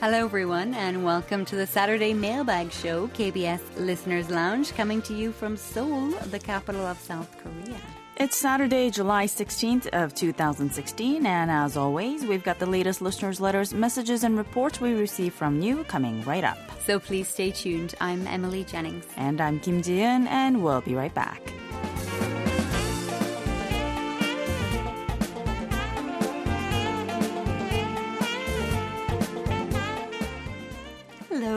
Hello, everyone, and welcome to the Saturday Mailbag Show, KBS Listeners Lounge, coming to you from Seoul, the capital of South Korea. It's Saturday, July 16th of 2016, and as always, we've got the latest listeners' letters, messages, and reports we receive from you coming right up. So please stay tuned. I'm Emily Jennings. And I'm Kim Ji-eun, and we'll be right back.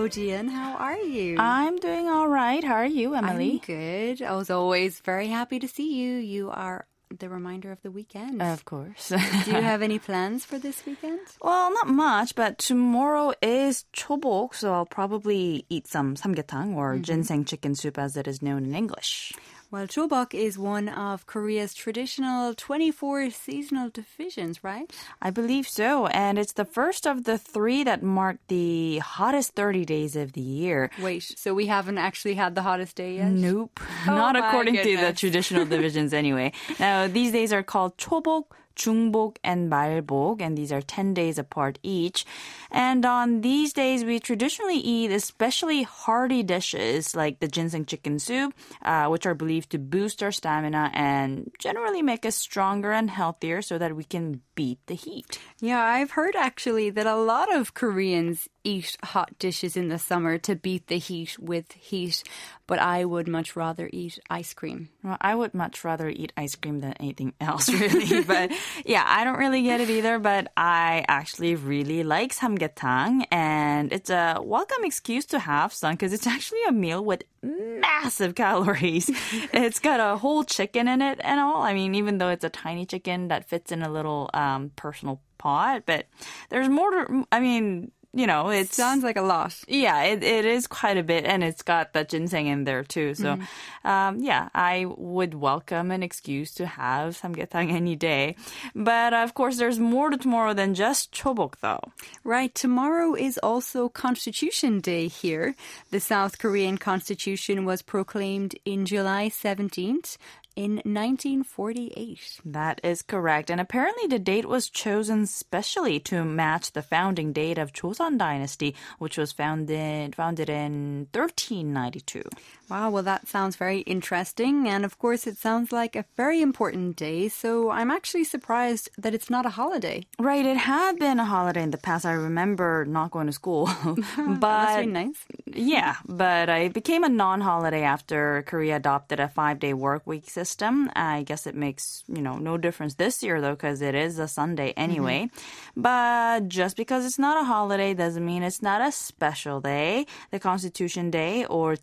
Jian. How are you? I'm doing all right. How are you, Emily? I'm good. I was always very happy to see you. You are the reminder of the weekend. Of course. Do you have any plans for this weekend? Well, not much, but tomorrow is chobok, so I'll probably eat some samgyetang or mm-hmm. ginseng chicken soup as it is known in English. Well, chobok is one of Korea's traditional 24 seasonal divisions, right? I believe so, and it's the first of the three that mark the hottest 30 days of the year. Wait, so we haven't actually had the hottest day yet? Nope. Oh Not according to the traditional divisions anyway. Now, these days are called chobok, 중복, and 말복, and these are 10 days apart each. And on these days, we traditionally eat especially hearty dishes like the ginseng chicken soup, uh, which are believed to boost our stamina and generally make us stronger and healthier so that we can beat the heat. Yeah, I've heard actually that a lot of Koreans eat hot dishes in the summer to beat the heat with heat, but I would much rather eat ice cream. Well, I would much rather eat ice cream than anything else, really. but yeah, I don't really get it either. But I actually really like samgyetang, and it's a welcome excuse to have some because it's actually a meal with massive calories. it's got a whole chicken in it and all. I mean, even though it's a tiny chicken that fits in a little um, personal pot, but there's more to. I mean. You know, it Sounds like a lot. yeah, it, it is quite a bit, and it's got that ginseng in there too. So, um, yeah, I would welcome an excuse to have samgyetang any day. But of course, there's more to tomorrow than just chobok, though. Right, tomorrow is also Constitution Day here. The South Korean Constitution was proclaimed in July 17th in 1948. That is correct, and apparently the date was chosen specially to match the founding date of Joseon Dynasty, which was founded founded in 1392. Wow, well, that sounds very interesting. And of course, it sounds like a very important day. So I'm actually surprised that it's not a holiday. Right, it had been a holiday in the past. I remember not going to school, but nice. Yeah, but it became a non-holiday after Korea adopted a five-day work week system. I guess it makes you know no difference this year though, because it is a Sunday mm-hmm. anyway. But just because it's not a holiday doesn't mean it's not a special day. The Constitution Day or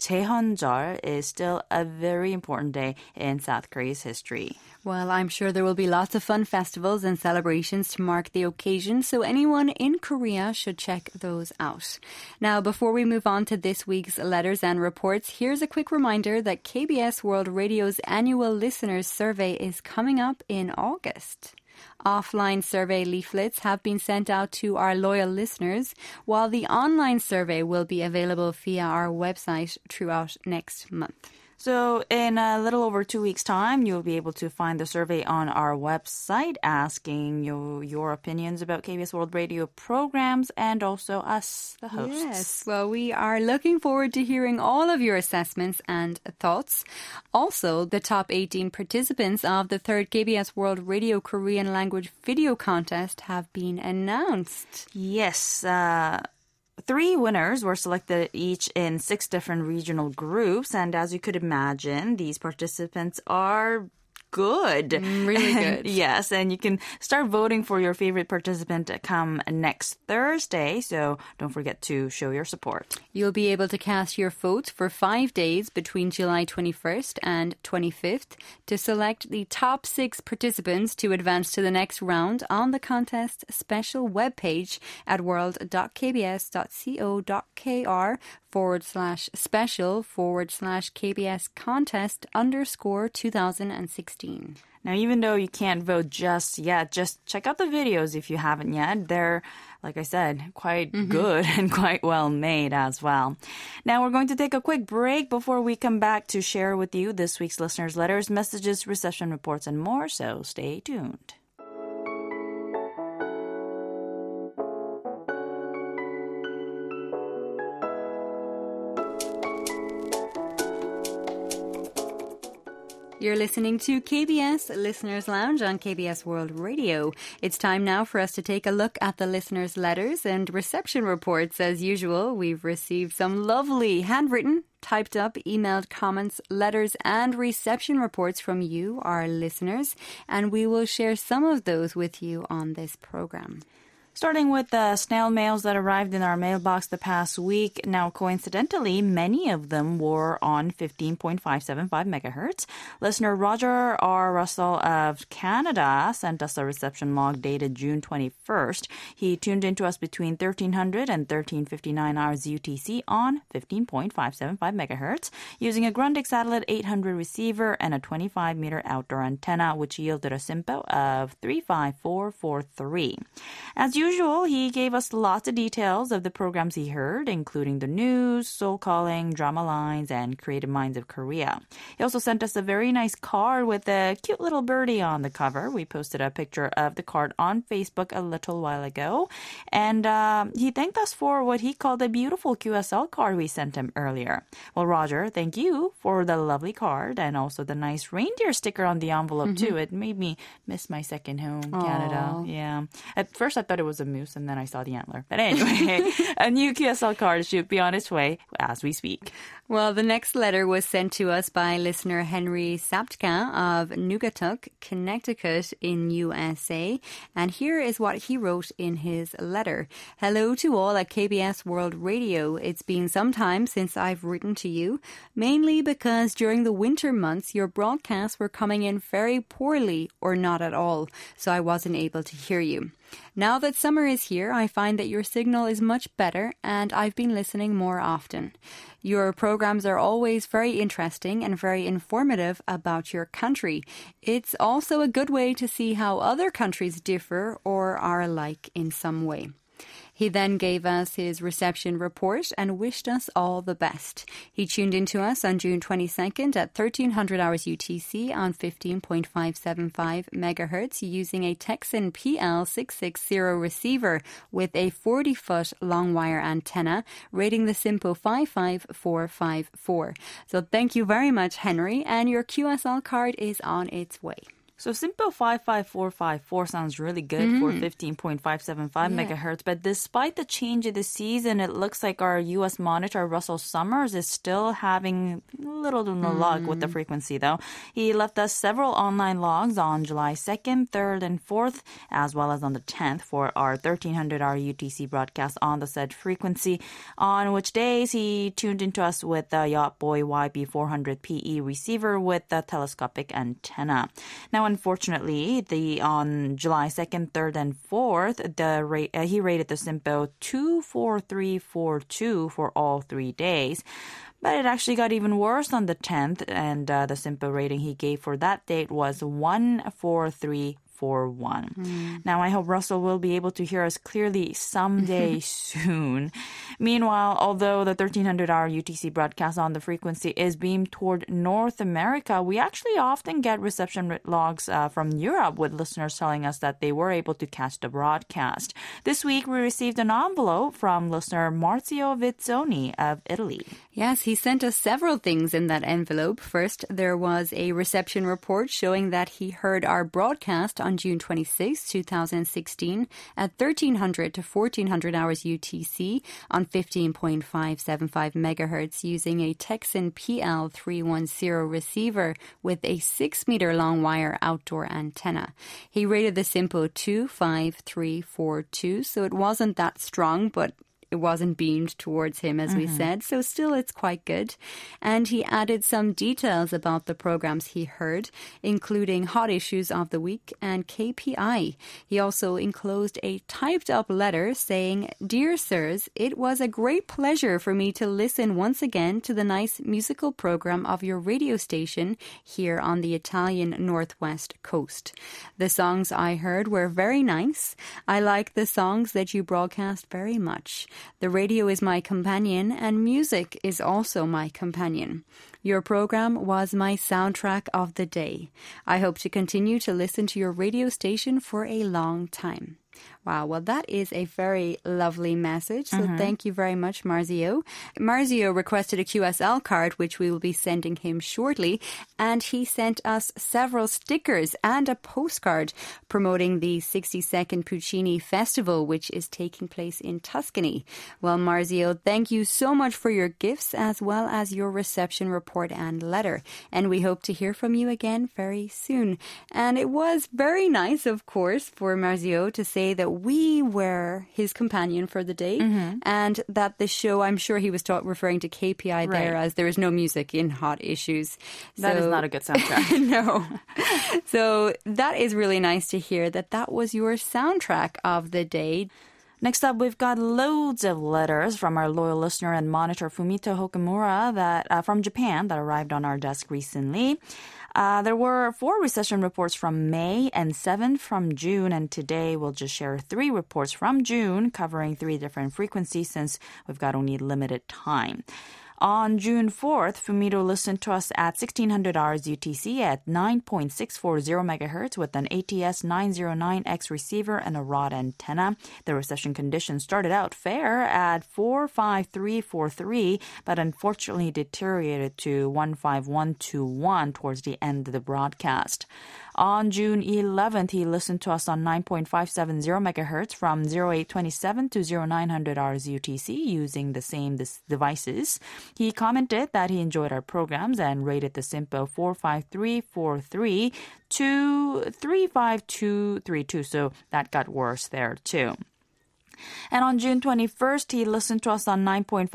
Jaeheonjeol is still a very important day in South Korea's history. Well, I'm sure there will be lots of fun festivals and celebrations to mark the occasion, so anyone in Korea should check those out. Now, before we move on to this week's letters and reports, here's a quick reminder that KBS World Radio's annual listeners survey is coming up in August. Offline survey leaflets have been sent out to our loyal listeners, while the online survey will be available via our website throughout next month. So, in a little over two weeks' time, you'll be able to find the survey on our website asking you your opinions about KBS World Radio programs and also us, the hosts. Yes, well, we are looking forward to hearing all of your assessments and thoughts. Also, the top 18 participants of the third KBS World Radio Korean language video contest have been announced. Yes. Uh, Three winners were selected each in six different regional groups. And as you could imagine, these participants are good. Mm, really good. yes, and you can start voting for your favorite participant come next Thursday. So don't forget to show your support. You'll be able to cast your vote for five days between July 21st and 25th to select the top six participants to advance to the next round on the contest special webpage at world.kbs.co.kr forward slash special forward slash KBS contest underscore 2016. Now, even though you can't vote just yet, just check out the videos if you haven't yet. They're, like I said, quite mm-hmm. good and quite well made as well. Now, we're going to take a quick break before we come back to share with you this week's listeners' letters, messages, reception reports, and more, so stay tuned. You're listening to KBS Listeners Lounge on KBS World Radio. It's time now for us to take a look at the listeners' letters and reception reports. As usual, we've received some lovely handwritten, typed up, emailed comments, letters, and reception reports from you, our listeners, and we will share some of those with you on this program. Starting with the snail mails that arrived in our mailbox the past week. Now, coincidentally, many of them were on 15.575 megahertz. Listener Roger R. Russell of Canada sent us a reception log dated June 21st. He tuned into us between 1300 and 1359 hours UTC on 15.575 megahertz using a Grundig Satellite 800 receiver and a 25 meter outdoor antenna, which yielded a SINPO of 35443. As usual, usual, he gave us lots of details of the programs he heard, including the news, Seoul Calling, drama lines, and creative minds of Korea. He also sent us a very nice card with a cute little birdie on the cover. We posted a picture of the card on Facebook a little while ago, and uh, he thanked us for what he called a beautiful QSL card we sent him earlier. Well, Roger, thank you for the lovely card and also the nice reindeer sticker on the envelope mm-hmm. too. It made me miss my second home, Aww. Canada. Yeah. At first, I thought it was a moose, and then I saw the antler. But anyway, a new QSL card should be on its way as we speak. Well, the next letter was sent to us by listener Henry Saptka of Naugatuck, Connecticut in USA. And here is what he wrote in his letter. Hello to all at KBS World Radio. It's been some time since I've written to you, mainly because during the winter months your broadcasts were coming in very poorly or not at all, so I wasn't able to hear you. Now that summer is here, I find that your signal is much better and I've been listening more often. Your programs are always very interesting and very informative about your country. It's also a good way to see how other countries differ or are alike in some way. He then gave us his reception report and wished us all the best. He tuned into us on June 22nd at 1300 hours UTC on 15.575 megahertz using a Tecsun PL660 receiver with a 40 foot long wire antenna rating the SINPO 55454. So thank you very much, Henry, and your QSL card is on its way. So SINPO 55454 sounds really good mm-hmm. for 15.575 yeah. megahertz, but despite the change of the season, it looks like our US monitor Russell Summers is still having little to no mm. luck with the mm. frequency though. He left us several online logs on July 2nd, 3rd, and 4th, as well as on the 10th for our 1300 hour UTC broadcast on the said frequency, on which days he tuned into us with the Yacht Boy YB400 PE receiver with the telescopic antenna. Now, unfortunately, the on July 2nd, 3rd, and 4th, the rate, uh, he rated the SINPO 24342 for all three days. But it actually got even worse on the 10th, and uh, the SINPO rating he gave for that date was 143 one. Mm. Now, I hope Russell will be able to hear us clearly someday soon. Meanwhile, although the 1300 hour UTC broadcast on the frequency is beamed toward North America, we actually often get reception logs uh, from Europe with listeners telling us that they were able to catch the broadcast. This week, we received an envelope from listener Marzio Vizzoni of Italy. Yes, he sent us several things in that envelope. First, there was a reception report showing that he heard our broadcast on June 26, 2016, at 1300 to 1400 hours UTC on 15.575 megahertz using a Tecsun PL310 receiver with a 6 meter long wire outdoor antenna. He rated the SINPO 25342, so it wasn't that strong, but it wasn't beamed towards him, as mm-hmm. we said. So still, it's quite good. And he added some details about the programs he heard, including hot issues of the week and KPI. He also enclosed a typed up letter saying, Dear sirs, it was a great pleasure for me to listen once again to the nice musical program of your radio station here on the Italian Northwest coast. The songs I heard were very nice. I like the songs that you broadcast very much. The radio is my companion, and music is also my companion. Your program was my soundtrack of the day. I hope to continue to listen to your radio station for a long time. Wow, well, that is a very lovely message. So Mm-hmm. thank you very much, Marzio. Marzio requested a QSL card, which we will be sending him shortly. And he sent us several stickers and a postcard promoting the 62nd Puccini Festival, which is taking place in Tuscany. Well, Marzio, thank you so much for your gifts as well as your reception report and letter. And we hope to hear from you again very soon. And it was very nice, of course, for Marzio to say that we were his companion for the day mm-hmm. and that the show, I'm sure he was referring to KPI there as there is no music in hot issues. That is So- not a good soundtrack. no. So that is really nice to hear that that was your soundtrack of the day. Next up, we've got loads of letters from our loyal listener and monitor Fumito Hokamura that uh, from Japan that arrived on our desk recently. Uh, there were four reception reports from May and seven from June, and today we'll just share three reports from June covering three different frequencies since we've got only limited time. On June 4th, Fumito listened to us at 1600 hours UTC at 9.640 megahertz with an ATS 909X receiver and a rod antenna. The reception conditions started out fair at 45343, but unfortunately deteriorated to 15121 towards the end of the broadcast. On June 11th, he listened to us on 9.570 megahertz from 0827 to 0900 hours UTC using the same dis- devices. He commented that he enjoyed our programs and rated the SINPO 45343 to 35232. So that got worse there too. And on June 21st, he listened to us on 9.580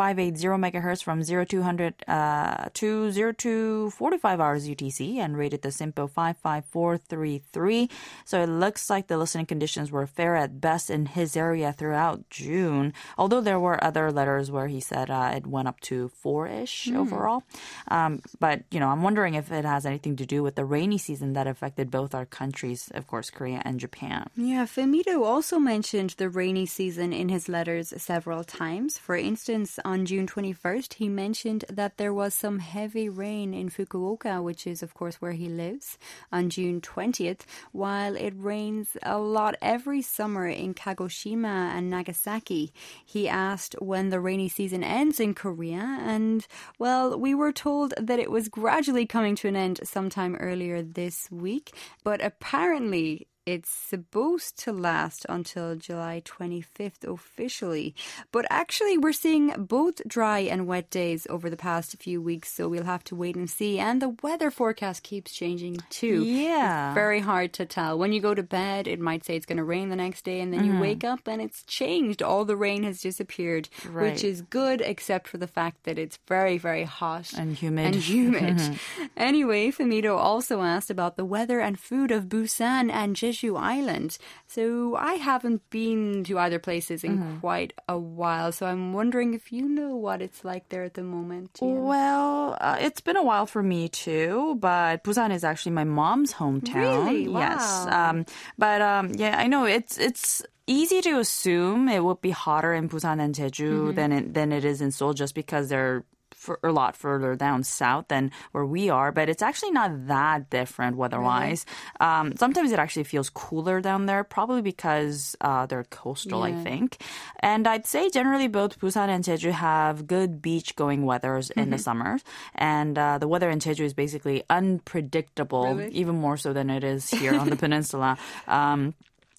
megahertz from 0200 uh, to 0245 hours UTC and rated the SINPO 55433. So it looks like the listening conditions were fair at best in his area throughout June, although there were other letters where he said uh, it went up to four-ish overall. Um, but, you know, I'm wondering if it has anything to do with the rainy season that affected both our countries, of course, Korea and Japan. Yeah, Fumito also mentioned the rainy season in his letters several times. For instance, on June 21st, he mentioned that there was some heavy rain in Fukuoka, which is, of course, where he lives, on June 20th, while it rains a lot every summer in Kagoshima and Nagasaki. He asked when the rainy season ends in Korea, and, well, we were told that it was gradually coming to an end sometime earlier this week, but apparently it's supposed to last until July 25th officially. But actually, we're seeing both dry and wet days over the past few weeks, so we'll have to wait and see. And the weather forecast keeps changing too. Yeah. It's very hard to tell. When you go to bed, it might say it's going to rain the next day, and then you mm-hmm. wake up and it's changed. All the rain has disappeared, Right. which is good, except for the fact that it's very, very hot And humid. and humid. Mm-hmm. anyway, Fumito also asked about the weather and food of Busan and Jeju Island. So I haven't been to either places in Mm-hmm. quite a while. So I'm wondering if you know what it's like there at the moment. Well, uh, it's been a while for me too, but Busan is actually my mom's hometown. Really? Yes. Wow. Um, but um, yeah, I know it's it's easy to assume it would be hotter in Busan and Jeju Mm-hmm. than it than it is in Seoul, just because they're for a lot further down south than where we are, but it's actually not that different weather-wise. Um, sometimes it actually feels cooler down there, probably because uh, they're coastal, I think. And I'd say generally both Busan and Jeju have good beach-going weathers in Mm-hmm. the summers, and uh, the weather in Jeju is basically unpredictable, Really? even more so than it is here on the peninsula. Um,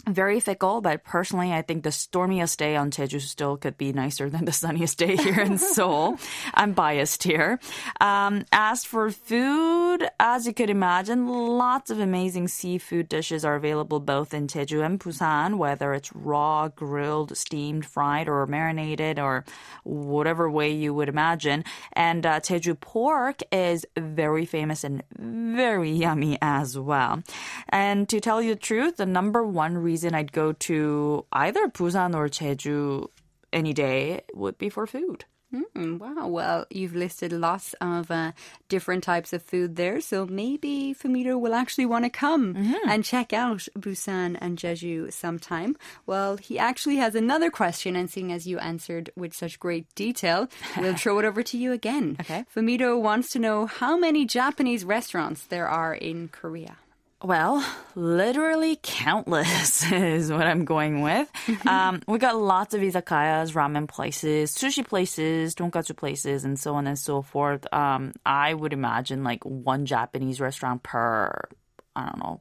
very fickle, but personally, I think the stormiest day on Jeju still could be nicer than the sunniest day here in Seoul. I'm biased here. Um, as for food, as you could imagine, lots of amazing seafood dishes are available both in Jeju and Busan, whether it's raw, grilled, steamed, fried, or marinated, or whatever way you would imagine. And uh, Jeju pork is very famous and very yummy as well. And to tell you the truth, the number one reason I'd go to either Busan or Jeju any day would be for food. Mm, wow. Well, you've listed lots of uh, different types of food there, so maybe Fumito will actually want to come Mm-hmm. and check out Busan and Jeju sometime. Well, he actually has another question, and seeing as you answered with such great detail, we'll throw it over to you again. Okay. Fumito wants to know how many Japanese restaurants there are in Korea. Well, literally countless is what I'm going with. Um, we got lots of izakayas, ramen places, sushi places, tonkatsu places, and so on and so forth. Um, I would imagine like one Japanese restaurant per, I don't know,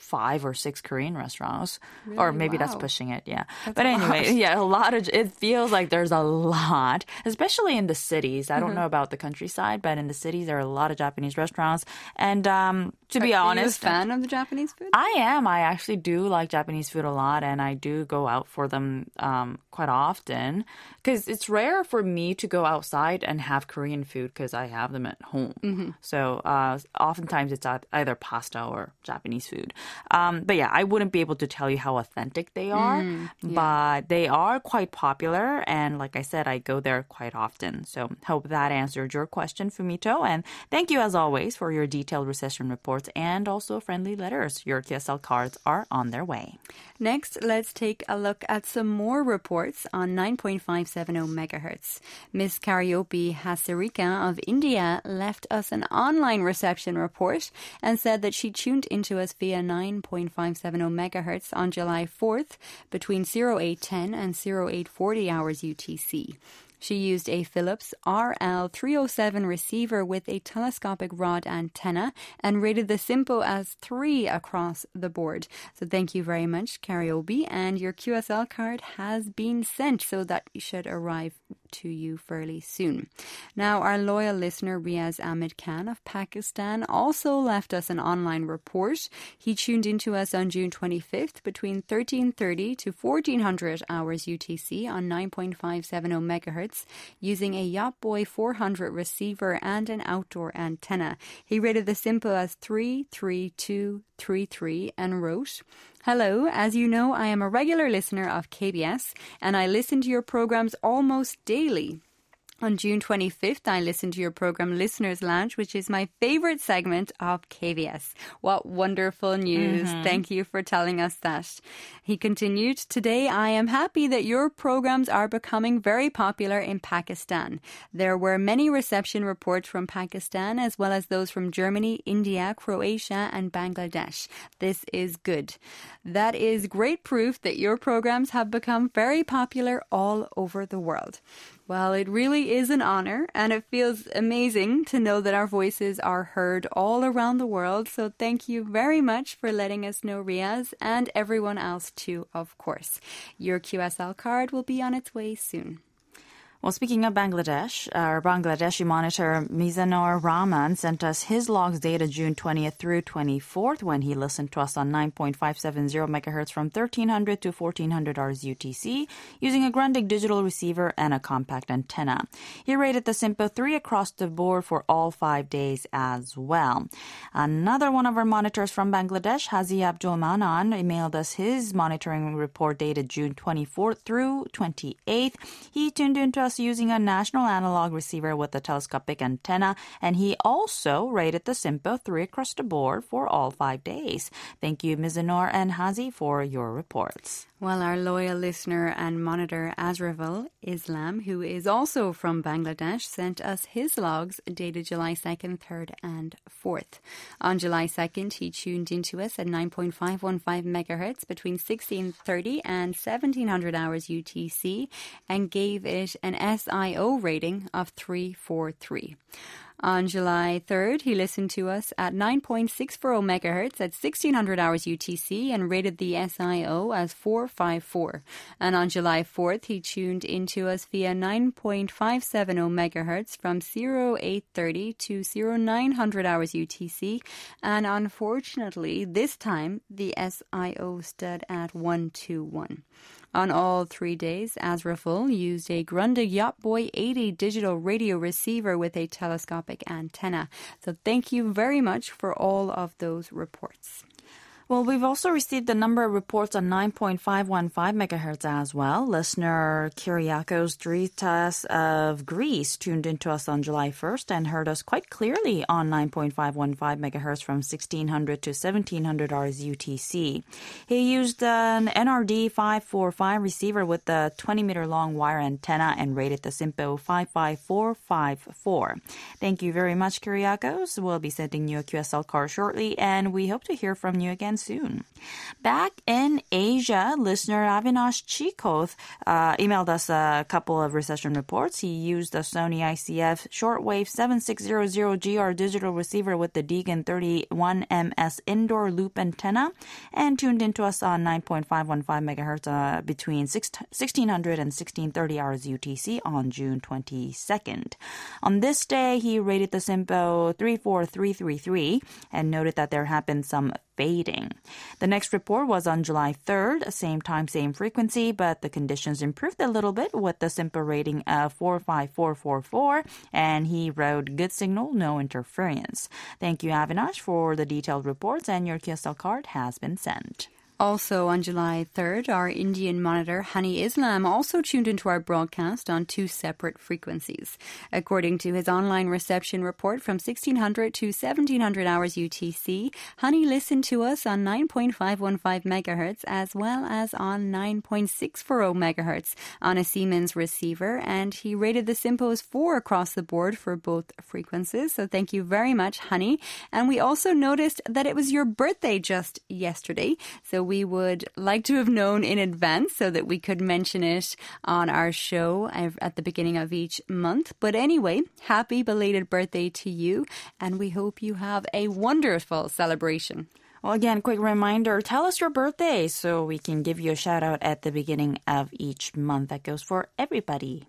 five or six Korean restaurants, or Really? maybe that's pushing it. Yeah, That's but anyway, yeah, a lot of it feels like there's a lot, especially in the cities. I don't Mm-hmm. know about the countryside, but in the cities there are a lot of Japanese restaurants. And um, to be Are honest, you a fan of the Japanese food? I am. I actually do like Japanese food a lot, and I do go out for them um, quite often because it's rare for me to go outside and have Korean food because I have them at home. So uh, oftentimes it's either pasta or Japanese food. Um, but yeah, I wouldn't be able to tell you how authentic they are, but they are quite popular, and like I said, I go there quite often. So hope that answered your question, Fumito, and thank you as always for your detailed reception reports and also friendly letters. Your QSL cards are on their way. Next, let's take a look at some more reports on 9.570 megahertz. Miss Karyopi Hazarika of India left us an online reception report and said that she tuned into us via 9.570 megahertz on July 4th between 0810 and 0840 hours UTC. She used a Philips RL307 receiver with a telescopic rod antenna and rated the SINPO as 3 across the board. So thank you very much, Kariobi. And your QSL card has been sent, so that should arrive to you fairly soon. Now, our loyal listener, Riaz Ahmed Khan of Pakistan, also left us an online report. He tuned into us on June 25th between 1330 to 1400 hours UTC on 9.570 megahertz using a Yacht Boy 400 receiver and an outdoor antenna. He rated the SINPO as 33233 and wrote, Hello, as you know, I am a regular listener of KBS and I listen to your programs almost daily. On June 25th, I listened to your program Listener's Lounge, which is my favorite segment of KBS. What wonderful news. Mm-hmm. Thank you for telling us that. He continued, Today I am happy that your programs are becoming very popular in Pakistan. There were many reception reports from Pakistan as well as those from Germany, India, Croatia, and Bangladesh. This is good. That is great proof that your programs have become very popular all over the world. Well, it really is an honor, and it feels amazing to know that our voices are heard all around the world. So, thank you very much for letting us know, Riaz, and everyone else too, of course. Your QSL card will be on its way soon. Well, speaking of Bangladesh, our Bangladeshi monitor Mizanur Rahman sent us his logs data June 20th through 24th when he listened to us on 9.570 megahertz from 1300 to 1400 hours UTC using a Grundig digital receiver and a compact antenna. He rated the SINPO 3 across the board for all five days as well. Another one of our monitors from Bangladesh, Hazi Abdul Manan, emailed us his monitoring report dated June 24th through 28th. He tuned into us using a national analog receiver with a telescopic antenna, and he also rated the SINPO 3 across the board for all five days. Thank you, Mizanur and Hazi, for your reports. Well, our loyal listener and monitor Azraful Islam, who is also from Bangladesh, sent us his logs dated July 2nd, 3rd, and 4th. On July 2nd, he tuned into us at 9.515 megahertz between 1630 and 1700 hours UTC and gave it an SIO rating of 343. On July 3rd, he listened to us at 9.640 megahertz at 1600 hours UTC and rated the SIO as 454. And on July 4th, he tuned into us via 9.570 megahertz from 0830 to 0900 hours UTC. And unfortunately, this time, the SIO stood at 121. On all three days, Azraful used a Grundig Yacht Boy 80 digital radio receiver with a telescopic antenna. So thank you very much for all of those reports. Well, we've also received a number of reports on 9.515 megahertz as well. Listener Kyriakos Dritas of Greece tuned into us on July 1st and heard us quite clearly on 9.515 megahertz from 1600 to 1700 hours UTC. He used an NRD 545 receiver with a 20 meter long wire antenna and rated the SINPO 55454. Thank you very much, Kyriakos. We'll be sending you a QSL card shortly, and we hope to hear from you again soon. Back in Asia, listener Avinash Chikoth uh, emailed us a couple of reception reports. He used the Sony ICF shortwave 7600GR digital receiver with the Degen 31MS indoor loop antenna and tuned into us on 9.515 megahertz uh, between 1600 and 1630 hours UTC on June 22nd. On this day, he rated the SINPO 34333 and noted that there had been some fading. The next report was on July 3rd, same time, same frequency, but the conditions improved a little bit with the SINPO rating of 45444, and he wrote good signal, no interference. Thank you, Avinash, for the detailed reports, and your QSL card has been sent. Also on July 3rd, our Indian monitor Hani Islam also tuned into our broadcast on two separate frequencies. According to his online reception report from 1600 to 1700 hours UTC, Hani listened to us on 9.515 megahertz as well as on 9.640 megahertz on a Siemens receiver, and he rated the SINPOs 4 across the board for both frequencies. So thank you very much, Hani. And we also noticed that it was your birthday just yesterday. So we would like to have known in advance so that we could mention it on our show at the beginning of each month. But anyway, happy belated birthday to you, and we hope you have a wonderful celebration. Well, again, quick reminder tell us your birthday so we can give you a shout out at the beginning of each month. That goes for everybody.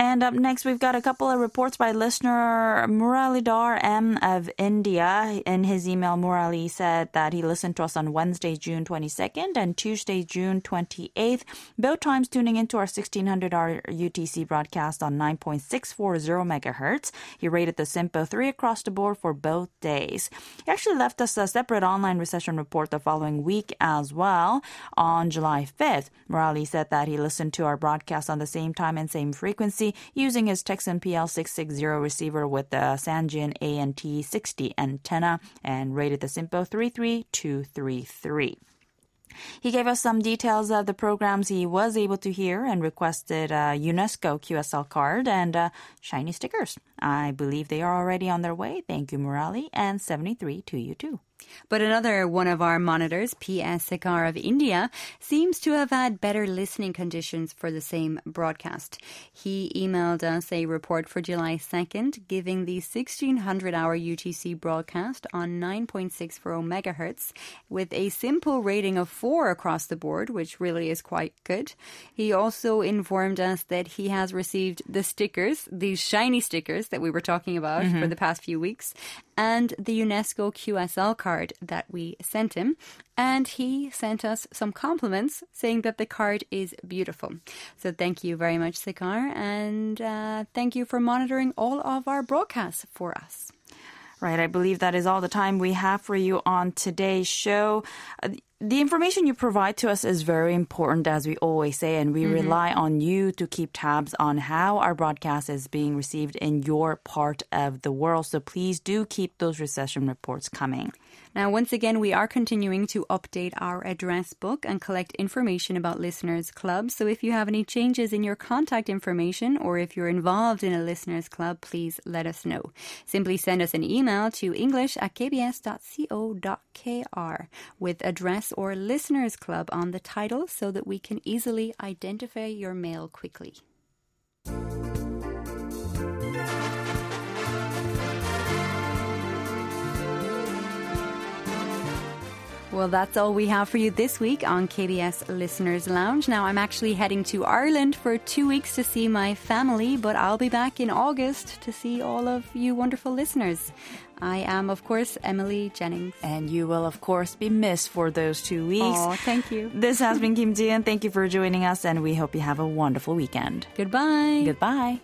And up next, we've got a couple of reports by listener Muralidhar M of India. In his email, Murali said that he listened to us on Wednesday, June 22nd and Tuesday, June 28th, both times tuning into our 1600 hour UTC broadcast on 9.640 megahertz. He rated the SINPO 3 across the board for both days. He actually left us a separate online reception report the following week as well. On July 5th, Murali said that he listened to our broadcast on the same time and same frequency using his Tecsun PL660 receiver with the Sangean ANT60 antenna and rated the SINPO 33233. He gave us some details of the programs he was able to hear and requested a UNESCO QSL card and uh, shiny stickers. I believe they are already on their way. Thank you, Murali, and 73 to you too. But another one of our monitors, PS Sekar of India, seems to have had better listening conditions for the same broadcast. He emailed us a report for July 2nd, giving the 1600 hour UTC broadcast on 9.640 megahertz with a SINPO rating of 4 across the board, which really is quite good. He also informed us that he has received the stickers, these shiny stickers that we were talking about mm-hmm. for the past few weeks, and the UNESCO QSL card that we sent him. And he sent us some compliments saying that the card is beautiful. So thank you very much, Sekar, and uh, thank you for monitoring all of our broadcasts for us. Right. I believe that is all the time we have for you on today's show. The information you provide to us is very important, as we always say, and we mm-hmm. rely on you to keep tabs on how our broadcast is being received in your part of the world. So please do keep those reception reports coming. Now, once again, we are continuing to update our address book and collect information about listeners' clubs. So if you have any changes in your contact information or if you're involved in a listeners' club, please let us know. Simply send us an email to english at kbs.co.kr with address or listeners' club on the title so that we can easily identify your mail quickly. Well, that's all we have for you this week on KBS Listeners Lounge. Now, I'm actually heading to Ireland for two weeks to see my family, but I'll be back in August to see all of you wonderful listeners. I am, of course, Emily Jennings. And you will, of course, be missed for those two weeks. Oh, thank you. This has been Kim Ji, and thank you for joining us, and we hope you have a wonderful weekend. Goodbye. Goodbye.